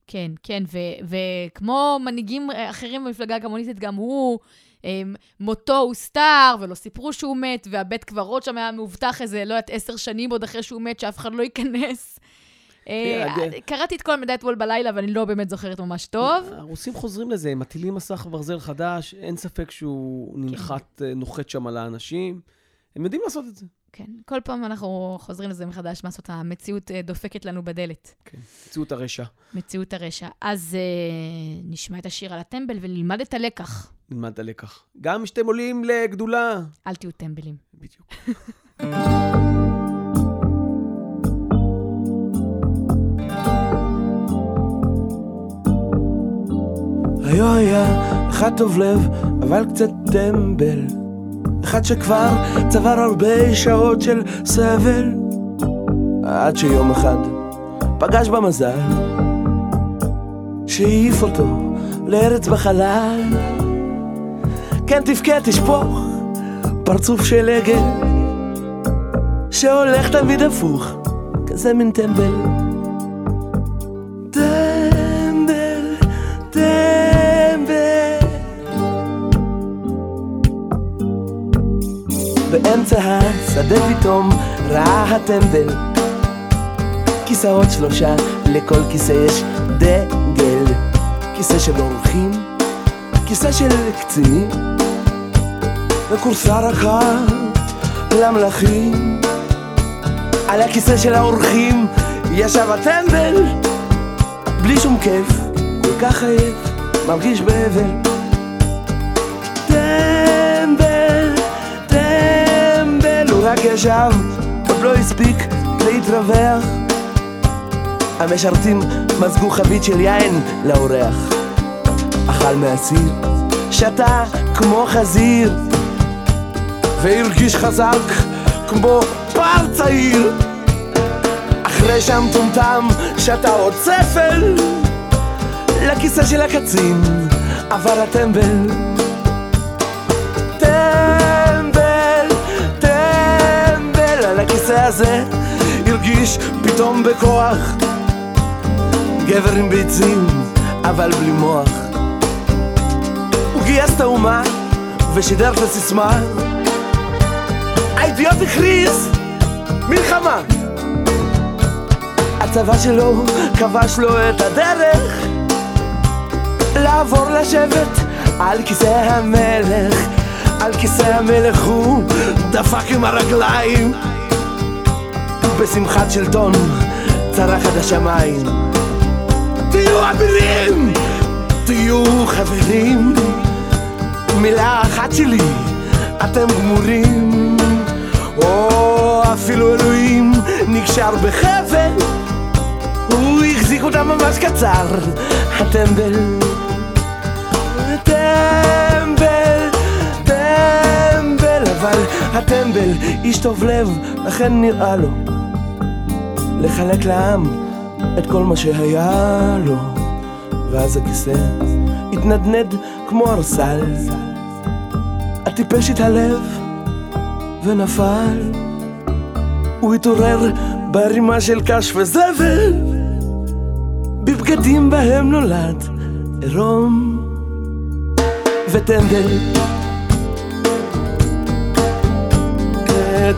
כן, כן, וכמו מנהיגים אחרים במפלגה הקומוניסטית, גם הוא, אמ, מותו הוסתר, ולא סיפרו שהוא מת, והבית קברות שם היה מאובטח איזה, לא יודעת, עשר שנים עוד אחרי שהוא מת, שאף אחד לא ייכנס. אה, כן, קראתי את כל המידע אתמול בלילה, ואני לא באמת זוכרת ממש טוב. הרוסים חוזרים לזה, הם מטילים מסך ברזל חדש, אין ספק שהוא ננחת, אה, נוחת שם על האנשים. הם יודעים לעשות את זה. כן, כל פעם אנחנו חוזרים לזה מחדש, מה לעשות, המציאות אה, דופקת לנו בדלת. כן, מציאות הרשע. מציאות הרשע. אז אה, נשמע את השיר על הטמבל ונלמד את הלקח. נלמד את הלקח. גם כשאתם עולים לגדולה. אל תהיו טמבלים. בדיוק. היה אחד טוב לב, אבל קצת טמבל. אחד שכבר צבר הרבה שעות של סבל. עד שיום אחד פגש במזל, שהעיף אותו לארץ בחלל. כן תבכה תשפוך, פרצוף של עגל, שהולך תמיד הפוך, כזה מין טמבל. באמצע השדה פתאום ראה הטמבל. כיסאות שלושה, לכל כיסא יש דגל. כיסא של אורחים, כיסא של קצינים. וכורסה רכה למלכים על הכיסא של האורחים ישב הטמבל. בלי שום כיף, כל כך עייף, מרגיש באבל רק ישב, עוד לא הספיק להתרווח. המשרתים מזגו חבית של יין לאורח. אכל מהסיר, שתה כמו חזיר. והרגיש חזק כמו פר צעיר. אחרי שהמטומטם שתה עוד ספל לכיסא של הקצין עבר הטמבל הכיסא הזה הרגיש פתאום בכוח. גבר עם ביצים אבל בלי מוח. הוא גייס את האומה ושידר את הסיסמה. האידיוט הכריז מלחמה. הצבא שלו כבש לו את הדרך. לעבור לשבת על כיסא המלך. על כיסא המלך הוא דפק עם הרגליים בשמחת שלטון צרח עד השמיים. תהיו אבירים, תהיו חברים! מילה אחת שלי, אתם גמורים. או אפילו אלוהים נקשר בחבל. הוא החזיק אותם ממש קצר. הטמבל טמבל, טמבל אבל הטמבל איש טוב לב לכן נראה לו לחלק לעם את כל מה שהיה לו. ואז הכיסא התנדנד כמו ארסל. הטיפש התעלב ונפל. הוא התעורר בערימה של קש וזבל. בבגדים בהם נולד עירום וטמבל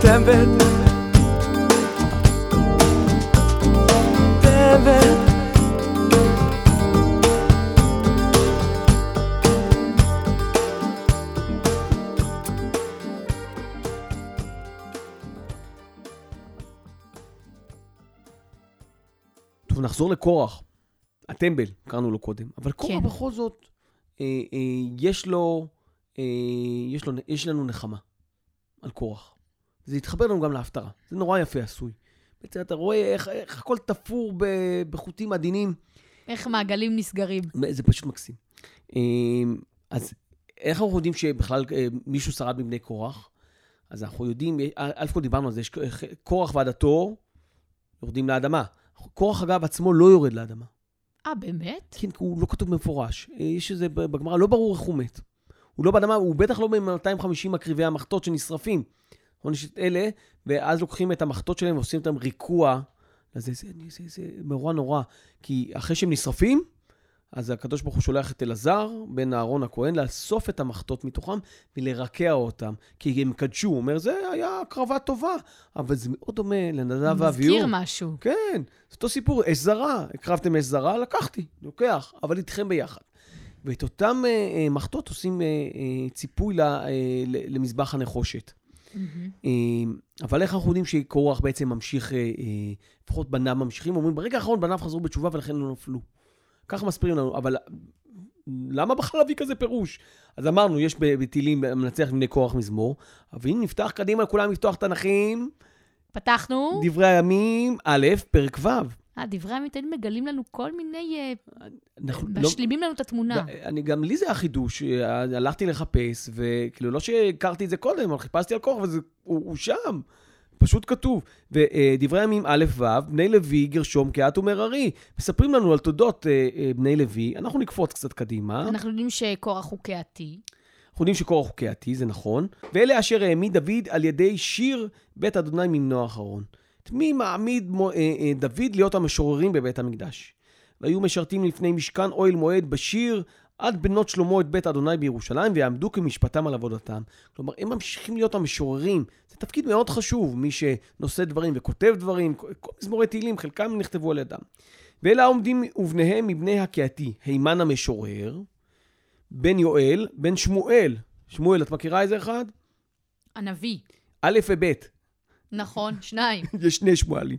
טמבל טמבל טוב, נחזור לקורח. הטמבל, קראנו לו קודם. אבל קורח כן. בכל זאת, אה, אה, יש לו, אה, יש לו, יש לנו נחמה על קורח. זה התחבר לנו גם להפטרה. זה נורא יפה עשוי. בעצם אתה רואה איך, איך הכל תפור ב- בחוטים עדינים. איך מעגלים נסגרים. זה פשוט מקסים. אה, אז איך אנחנו יודעים שבכלל אה, מישהו שרד מבני קורח? אז אנחנו יודעים, אה, א' כל דיברנו על זה, יש קורח ועדתו יורדים לאדמה. קורח אגב עצמו לא יורד לאדמה. אה, באמת? כן, כי הוא לא כתוב במפורש. אה, יש איזה, בגמרא לא ברור איך הוא מת. הוא לא באדמה, הוא בטח לא ב-250 מקריבי המחטות שנשרפים. יש את אלה, ואז לוקחים את המחטות שלהם ועושים אותם ריקוע. אז זה, זה, זה, זה נורא נורא. כי אחרי שהם נשרפים, אז הקדוש ברוך הוא שולח את אלעזר, בן אהרון הכהן, לאסוף את המחטות מתוכם ולרקע אותם. כי הם קדשו, הוא אומר, זה היה הקרבה טובה. אבל זה מאוד דומה לנדב ואביהו. מזכיר משהו. כן, זה אותו סיפור, אש זרה, הקרבתם אש זרה, לקחתי, לוקח, אבל איתכם ביחד. ואת אותם אה, אה, מחטות עושים אה, אה, ציפוי ל, אה, למזבח הנחושת. מהמם. אה, אבל איך אנחנו יודעים שקורח בעצם ממשיך, אה, אה, לפחות בניו ממשיכים, אומרים, ברגע האחרון בניו חזרו בתשובה ולכן לא נפלו. ככה מסבירים לנו, אבל למה בכלל להביא כזה פירוש? אז אמרנו, יש ב- בתהילים, מנצח מבני קורח מזמור, אבל אם נפתח קדימה לכולם לפתוח תנ"כים, פתחנו. דברי הימים, א', פרק ו'. אה, דברי תמיד מגלים לנו כל מיני... אה, אנחנו לא- משלימים לנו את התמונה. אני, גם לי זה היה חידוש, אה, הלכתי לחפש, וכאילו, לא שהכרתי את זה קודם, אבל חיפשתי על כוח, וזה, הוא, הוא שם, פשוט כתוב. ודברי הימים א' ו', בני לוי, גרשום, קהת ומררי. מספרים לנו על תולדות אה, בני לוי, אנחנו נקפוץ קצת קדימה. אנחנו יודעים שקורח הוא קהתי. אנחנו יודעים שקורח הוא קהתי, זה נכון. ואלה אשר העמיד דוד על ידי שיר בית אדוני ממנו האחרון. את מי מעמיד אה, אה, דוד להיות המשוררים בבית המקדש? והיו משרתים לפני משכן אוהל מועד בשיר עד בנות שלמה את בית אדוני בירושלים, ויעמדו כמשפטם על עבודתם. כלומר, הם ממשיכים להיות המשוררים. זה תפקיד מאוד חשוב, מי שנושא דברים וכותב דברים, כל מזמורי תהילים, חלקם נכתבו על ידם. ואלה העומדים ובניהם מבני הקהתי, הימן המשורר, בן יואל, בן שמואל. שמואל, את מכירה איזה אחד? הנביא. א' וב'. נכון, שניים. יש שני שמואלים.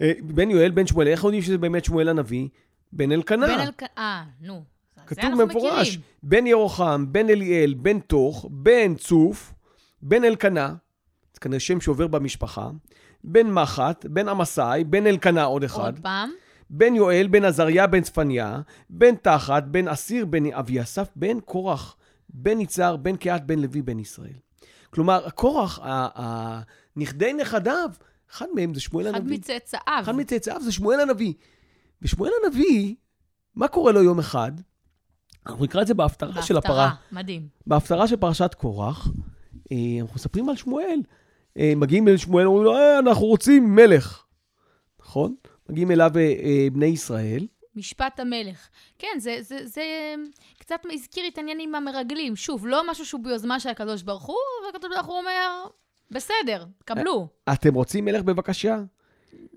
אה, בן יואל, בן שמואל, איך יודעים שזה באמת שמואל הנביא? בן אלקנה. בן אלקנה. אה, נו. כתוב במפורש, מכירים. בן ירוחם, בן אליאל, בן תוך, בן צוף, בן אלקנה, זה כנראה שם שעובר במשפחה, בן מחט, בן עמסאי, בן אלקנה עוד אחד, עוד פעם. בן יואל, בן עזריה, בן צפניה, בן תחת, בן אסיר, בן אביסף, בן קורח, בן יצהר, בן קהת, בן לוי, בן ישראל. כלומר, קורח, נכדי נכדיו, אחד מהם זה שמואל אחד הנביא. מצאצאיו. אחד מצאצאיו זה שמואל הנביא. ושמואל הנביא, מה קורה לו יום אחד? אנחנו נקרא את זה בהפטרה של הפרה. בהפטרה. מדהים. בהפטרה של פרשת קורח, אה, אנחנו מספרים על שמואל. אה, מגיעים אל שמואל, אומרים לו, אה, אנחנו רוצים מלך. נכון? מגיעים אליו אה, בני ישראל. משפט המלך. כן, זה, זה, זה קצת הזכיר את העניינים המרגלים. שוב, לא משהו שהוא ביוזמה של הקדוש ברוך הוא, והקדוש ברוך הוא אומר, בסדר, קבלו. אתם רוצים מלך בבקשה?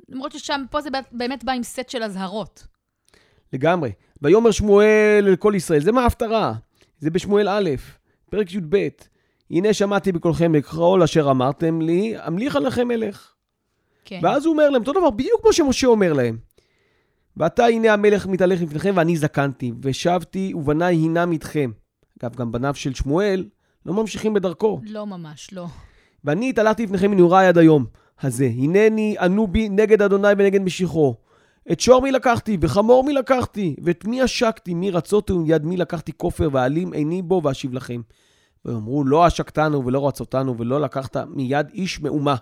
למרות ששם, פה זה באמת בא עם סט של אזהרות. לגמרי. ויאמר שמואל אל כל ישראל, זה מההפטרה. זה בשמואל א', פרק י"ב. הנה שמעתי בקולכם לקרוא אשר אמרתם לי, אמליך עליכם מלך. כן. ואז הוא אומר להם, אותו דבר, בדיוק כמו שמשה אומר להם. ועתה הנה המלך מתהלך לפניכם ואני זקנתי, ושבתי ובניי הינם איתכם. אגב, גם בניו של שמואל לא ממשיכים בדרכו. לא ממש, לא. ואני התהלכתי לפניכם מנעוריי עד היום הזה. הנני ענו בי נגד אדוני ונגד משיחו. את שור מי לקחתי, וחמור מי לקחתי, ואת מי עשקתי, מי רצות ומיד מי לקחתי כופר, ואלים עיני בו ואשיב לכם. ואמרו, לא עשקתנו ולא רצותנו, ולא לקחת מיד איש מאומה.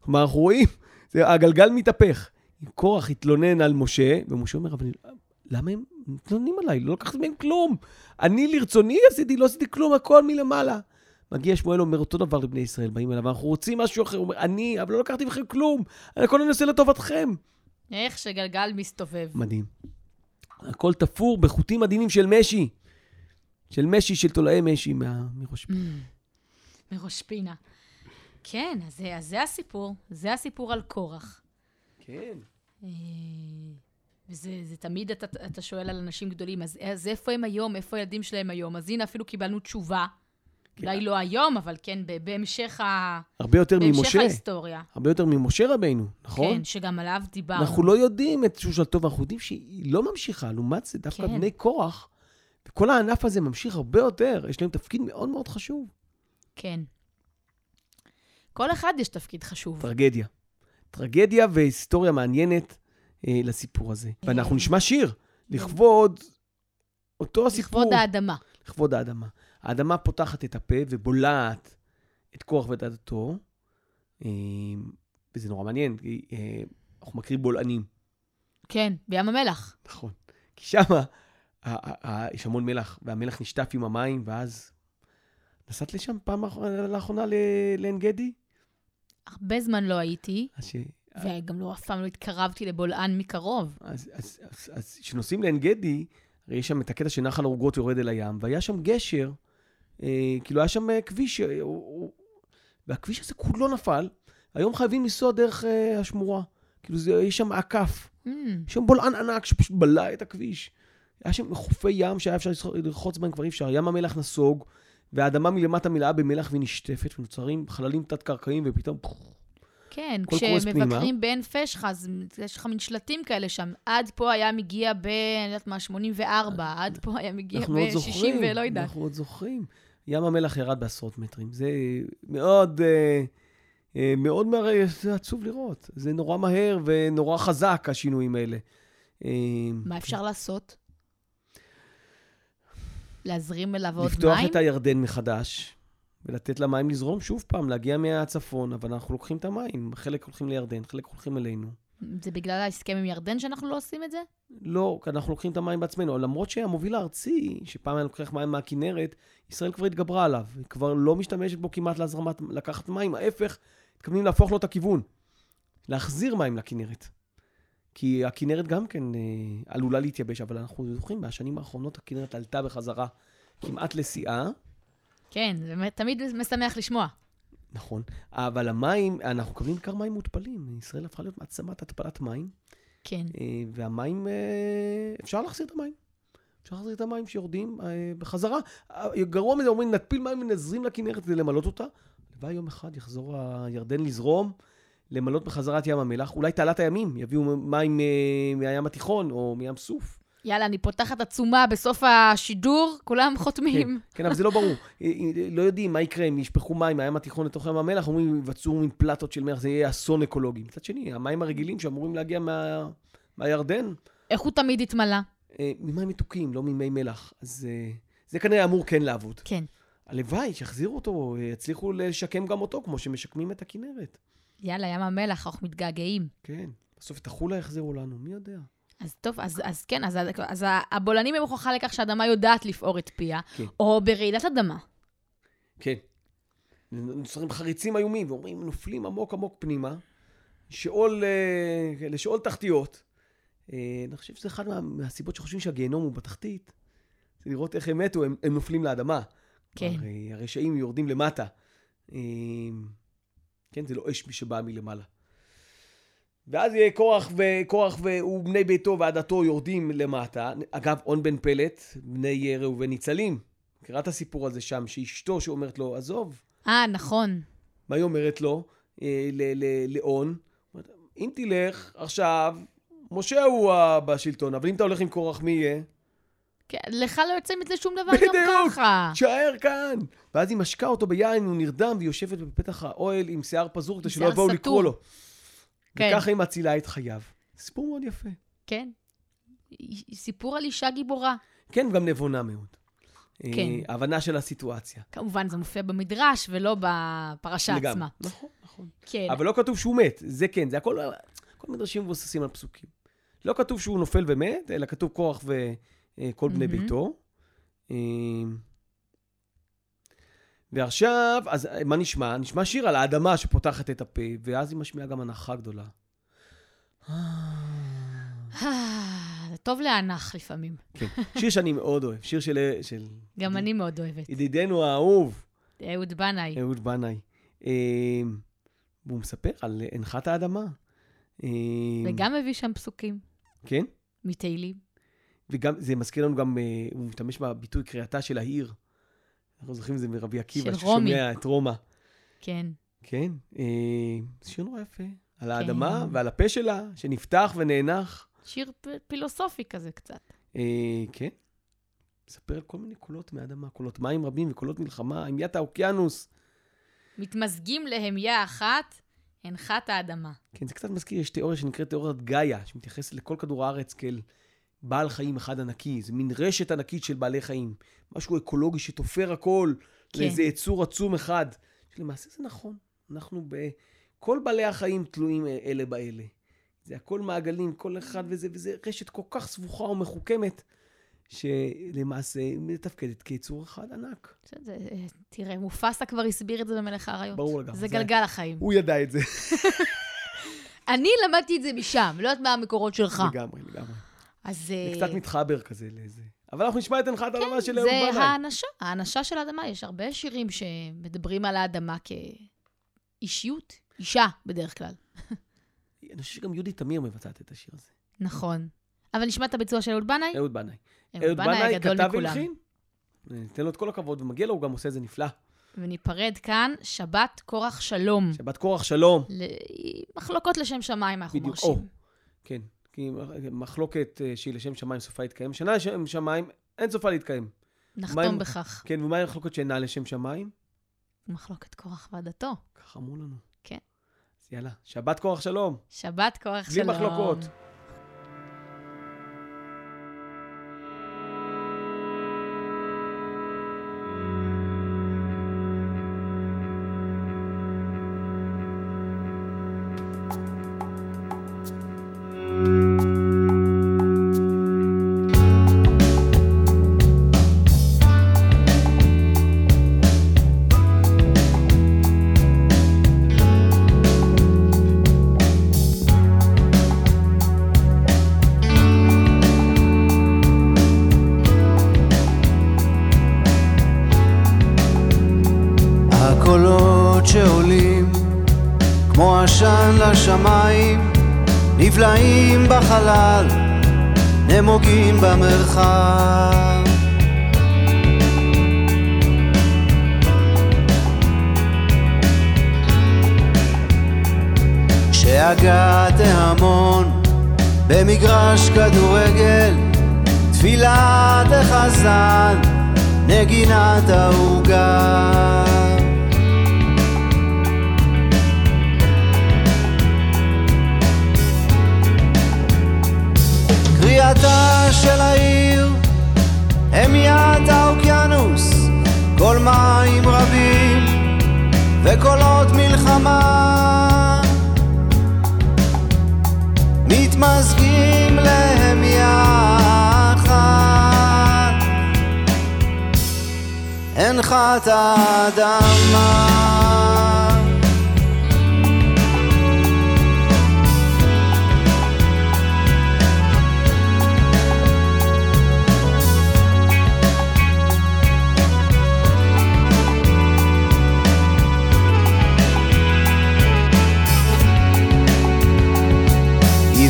כלומר, אנחנו רואים, זה, הגלגל מתהפך. קורח התלונן על משה, ומשה אומר, אבל למה הם מתלוננים עליי? לא לקחתי מהם כלום. אני לרצוני עשיתי, לא עשיתי כלום, הכל מלמעלה. מגיע שמואל, אומר אותו דבר לבני ישראל, באים אליו, אנחנו רוצים משהו אחר. הוא אומר, אני, אבל לא לקחתי מכם כלום, הכל אני עושה לטובתכם. איך שגלגל מסתובב. מדהים. הכל תפור בחוטים עדינים של משי. של משי, של תולעי משי מה- מראש. Mm. מראש פינה. כן, אז זה, אז זה הסיפור. זה הסיפור על קורח. כן. אה, וזה זה תמיד אתה, אתה שואל על אנשים גדולים, אז, אז איפה הם היום? איפה הילדים שלהם היום? אז הנה, אפילו קיבלנו תשובה. אולי לא היום, אבל כן, בהמשך, ה... הרבה יותר בהמשך ממשה. ההיסטוריה. הרבה יותר ממשה רבינו, נכון? כן, שגם עליו דיברנו. אנחנו לא יודעים את שושלתו, ואנחנו יודעים שהיא לא ממשיכה. לעומת זה, דווקא כן. בני קורח, וכל הענף הזה ממשיך הרבה יותר. יש להם תפקיד מאוד מאוד חשוב. כן. כל אחד יש תפקיד חשוב. טרגדיה. טרגדיה והיסטוריה מעניינת אה, לסיפור הזה. ואנחנו נשמע שיר לכבוד אותו הסיפור. לכבוד האדמה. לכבוד האדמה. האדמה פותחת את הפה ובולעת את כוח ודעתו, אה, וזה נורא מעניין, כי אה, אנחנו מכירים בולענים, כן, בים המלח. נכון. כי שמה ה- יש המון מלח, והמלח נשטף עם המים, ואז... נסעת לשם פעם לאחרונה לעין גדי? הרבה זמן לא הייתי, אז ש- וגם לא, אף פעם לא התקרבתי לבולען מקרוב. אז- כשנוסעים לעין גדי, הרי יש שם את הקטע שנחל ערוגות יורד אל הים, והיה שם גשר, כאילו היה שם אה, כביש, אה, והכביש הזה כולו נפל, היום חייבים לנסוע דרך אה, השמורה. כאילו, זה, יש שם עקף. Mm, יש שם בולען ענק שפשוט בלע את הכביש. היה שם חופי ים שהיה אפשר לרחוץ- בהם, כבר אי אפשר. ים המלח נסוג, והאדמה מלמטה מלאה במלח והיא נשטפת, ונוצרים חללים תת-קרקעיים, ופתאום... כן. כשמבקרים בעין פשחה, אז יש לך מין שלטים כאלה שם. עד פה היה מגיע ב... אני יודעת מה, 84, עד פה היה מגיע אנחנו עוד ב-60 זוכרים, ולא יודעת. אנחנו עוד זוכרים. ים המלח ירד בעשרות מטרים. זה מאוד, אה, אה, מאוד מראה, זה עצוב לראות. זה נורא מהר ונורא חזק, השינויים האלה. אה, מה אפשר לעשות? להזרים אליו עוד לפתוח מים? את הירדן מחדש, ולתת למים לזרום שוב פעם, להגיע מהצפון, אבל אנחנו לוקחים את המים. חלק הולכים לירדן, חלק הולכים אלינו. זה בגלל ההסכם עם ירדן שאנחנו לא עושים את זה? לא, כי אנחנו לוקחים את המים בעצמנו. למרות שהמוביל הארצי, שפעם היה לוקח מים מהכנרת, ישראל כבר התגברה עליו. היא כבר לא משתמשת בו כמעט להזרמת, לקחת מים. ההפך, מתכוונים להפוך לו את הכיוון. להחזיר מים לכנרת. כי הכנרת גם כן אה, עלולה להתייבש, אבל אנחנו זוכרים, בשנים האחרונות הכנרת עלתה בחזרה כמעט לשיאה. כן, זה תמיד משמח לשמוע. נכון. אבל המים, אנחנו מקבלים בעיקר מים מותפלים. ישראל הפכה להיות מעצמת התפלת מים, כן. אה, והמים, אה, אפשר להחזיר את המים. אפשר להחזיר את המים שיורדים אה, בחזרה. גרוע מזה, אומרים, נטפיל מים ונזרים לכנרת כדי למלות אותה. הלוואי יום אחד יחזור הירדן לזרום, למלות בחזרה את ים המלח. אולי תעלת הימים יביאו מים מהים התיכון או מים סוף. יאללה, אני פותחת עצומה בסוף השידור, כולם חותמים. כן, אבל זה לא ברור. אה, אה, לא יודעים מה יקרה אם ישפכו מים מהים התיכון לתוך ים המלח, אומרים, ייווצרו מין פלטות של מלח, זה יהיה אסון אקולוגי. מצד שני, המים הרגילים שאמורים להגיע מה... מהירדן, איך הוא תמיד התמלא? אה, ממים מתוקים, לא ממי מלח. אז זה כנראה אמור כן לעבוד. כן. הלוואי, שיחזירו אותו, יצליחו לשקם גם אותו, כמו שמשקמים את הכנרת. יאללה, ים המלח, אנחנו מתגעגעים. כן. בסוף את החולה יחזירו לנו, מי יודע? אז טוב, אז, אז כן, אז, אז הבולענים הם הוכחה לכך שהאדמה יודעת לפעור את פיה, כן. או ברעידת אדמה. כן. נוצרים חריצים איומים, ואומרים, נופלים עמוק עמוק פנימה, שאול, אה, לשאול תחתיות. אה, אני חושב שזה אחת מה, מהסיבות שחושבים שהגיהנום הוא בתחתית. זה לראות איך הם מתו, הם, הם נופלים לאדמה. כן. הרי הרשעים יורדים למטה. אה, כן, זה לא אש שבאה מלמעלה. ואז יהיה קורח, וקורח ובני ביתו ועדתו יורדים למטה. אגב, און בן פלט, בני ראובן ניצלים. מכירה את הסיפור הזה שם, שאשתו שאומרת לו, עזוב. אה, נכון. מה היא אומרת לו? אה, לאון, אם תלך עכשיו, משה הוא בשלטון, אבל אם אתה הולך עם קורח, מי יהיה? כן, לך לא יוצא מזה שום דבר גם בדיוק. ככה. תשאר כאן. ואז היא משקה אותו ביין, הוא נרדם, והיא יושבת בפתח האוהל עם שיער פזור, כדי שלא יבואו. לקרוא לו. כן. וככה היא מצילה את חייו. סיפור מאוד יפה. כן. סיפור על אישה גיבורה. כן, גם נבונה מאוד. כן. אה, הבנה של הסיטואציה. כמובן, זה מופיע במדרש ולא בפרשה לגמרי. עצמה. נכון, נכון. כן. אבל לא כתוב שהוא מת, זה כן, זה הכל, כל מדרשים מבוססים על פסוקים. לא כתוב שהוא נופל ומת, אלא כתוב קורח וכל בני מהמם. ביתו. אה, ועכשיו, אז מה נשמע? נשמע שיר על האדמה שפותחת את הפה, ואז היא משמיעה גם הנחה גדולה. אה, זה טוב להנח לפעמים. כן, שיר שאני מאוד אוהב, שיר של, של גם אני מאוד אוהבת. ידידנו האהוב, אהוד בנאי. אהוד בנאי. אה, והוא מספר על הנחת האדמה. אה, וגם מביא שם פסוקים כן? מתהילים. וגם, זה מזכיר לנו גם, אה, הוא משתמש בביטוי קריאתה של העיר. אנחנו זוכרים את זה מרבי עקיבא. ששומע את רומא. כן. כן, אה, שיר נורא יפה. על האדמה ועל הפה שלה, שנפתח ונאנח. שיר פילוסופי כזה קצת. אה, כן. מספר על כל מיני קולות מהאדמה, קולות מים רבים וקולות מלחמה, המיית האוקיינוס. מתמזגים להמיה אחת, הנחת האדמה. כן, זה קצת מזכיר, יש תיאוריה שנקראת תיאוריית גאיה, שמתייחסת לכל כדור הארץ כאל בעל חיים אחד ענקי, זה מין רשת ענקית של בעלי חיים. משהו אקולוגי שתופר הכל כן. לאיזה יצור עצום אחד. שלמעשה זה נכון, אנחנו ב... כל בעלי החיים תלויים אלה באלה. זה הכל מעגלים, כל אחד וזה, וזה רשת כל כך סבוכה ומחוכמת, שלמעשה מתפקדת כיצור אחד ענק. זה, זה, תראה, מופסה כבר הסביר את זה במלך האריות. ברור לגמרי. זה זה- גלגל החיים. הוא ידע את זה. אני למדתי את זה משם, לא יודעת מה המקורות שלך. לגמרי, לגמרי. אז... זה אה, קצת מתחבר כזה לאיזה... אבל אנחנו נשמע את הנחת האדמה של אהוד זה בנאי. האנשה, האנשה של האדמה. יש הרבה שירים שמדברים על האדמה כאישיות, אישה בדרך כלל. אני חושב שגם יהודית תמיר מבצעת את השיר הזה. נכון. אבל נשמע את הביצוע של אהוד בנאי? אהוד בנאי. אהוד בנאי כתב. והלחין. ניתן לו את כל הכבוד, ומגיע לו, הוא גם עושה את זה נפלא. וניפרד כאן, שבת קורח שלום. שבת קורח שלום. ל- מחלוקות לשם שמיים אנחנו בדיוק. מרשים. או, כן. כי מחלוקת אה, שהיא לשם שמיים סופה להתקיים. שנה לשם שמיים, אין סופה להתקיים. נחתום עם- בכך. כן, ומה עם מחלוקת שאינה לשם שמיים? מחלוקת קורח ועדתו. ככה אמרו לנו. כן. אז יאללה, שבת קורח שלום. שבת קורח בלי שלום. מחלוקות. / נבלעים בחלל, נמוגים במרחב. כשהגעת ההמון במגרש כדורגל, תפילת החזן, נגינת העוגה. קריאתה של העיר, המיית האוקיינוס, כל מים רבים וקולות מלחמה. מתמזגים להם יחד, הנחת האדמה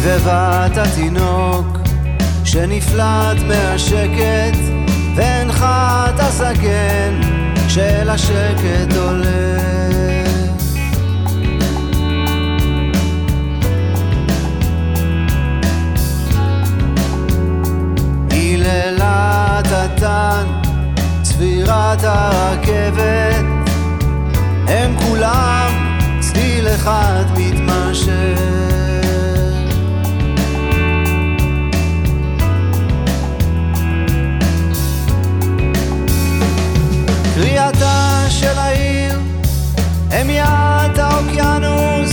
בבת התינוק שנפלט מהשקט והנחת הזקן של השקט עולה. היללת התן, צבירת הרכבת הם כולם צליל אחד מתמשך קריאתה של העיר, המיית האוקיינוס,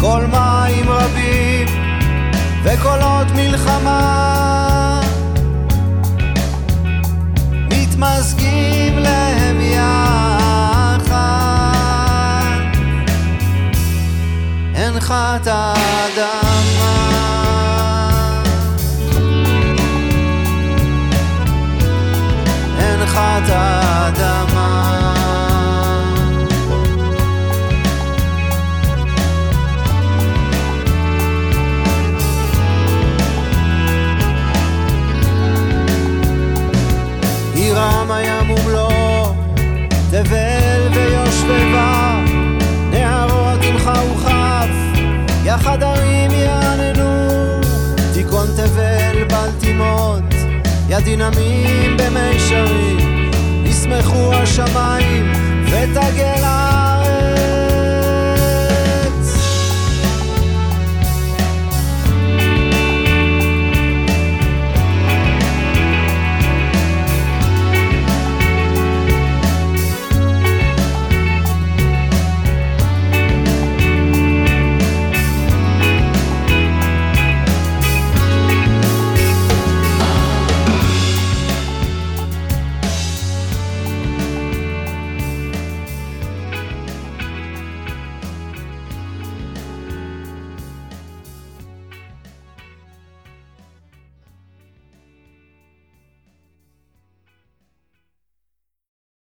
כל מים רבים וקולות מלחמה. מתמזגים להם יחד, הנחת האדמה. הנחת האדמה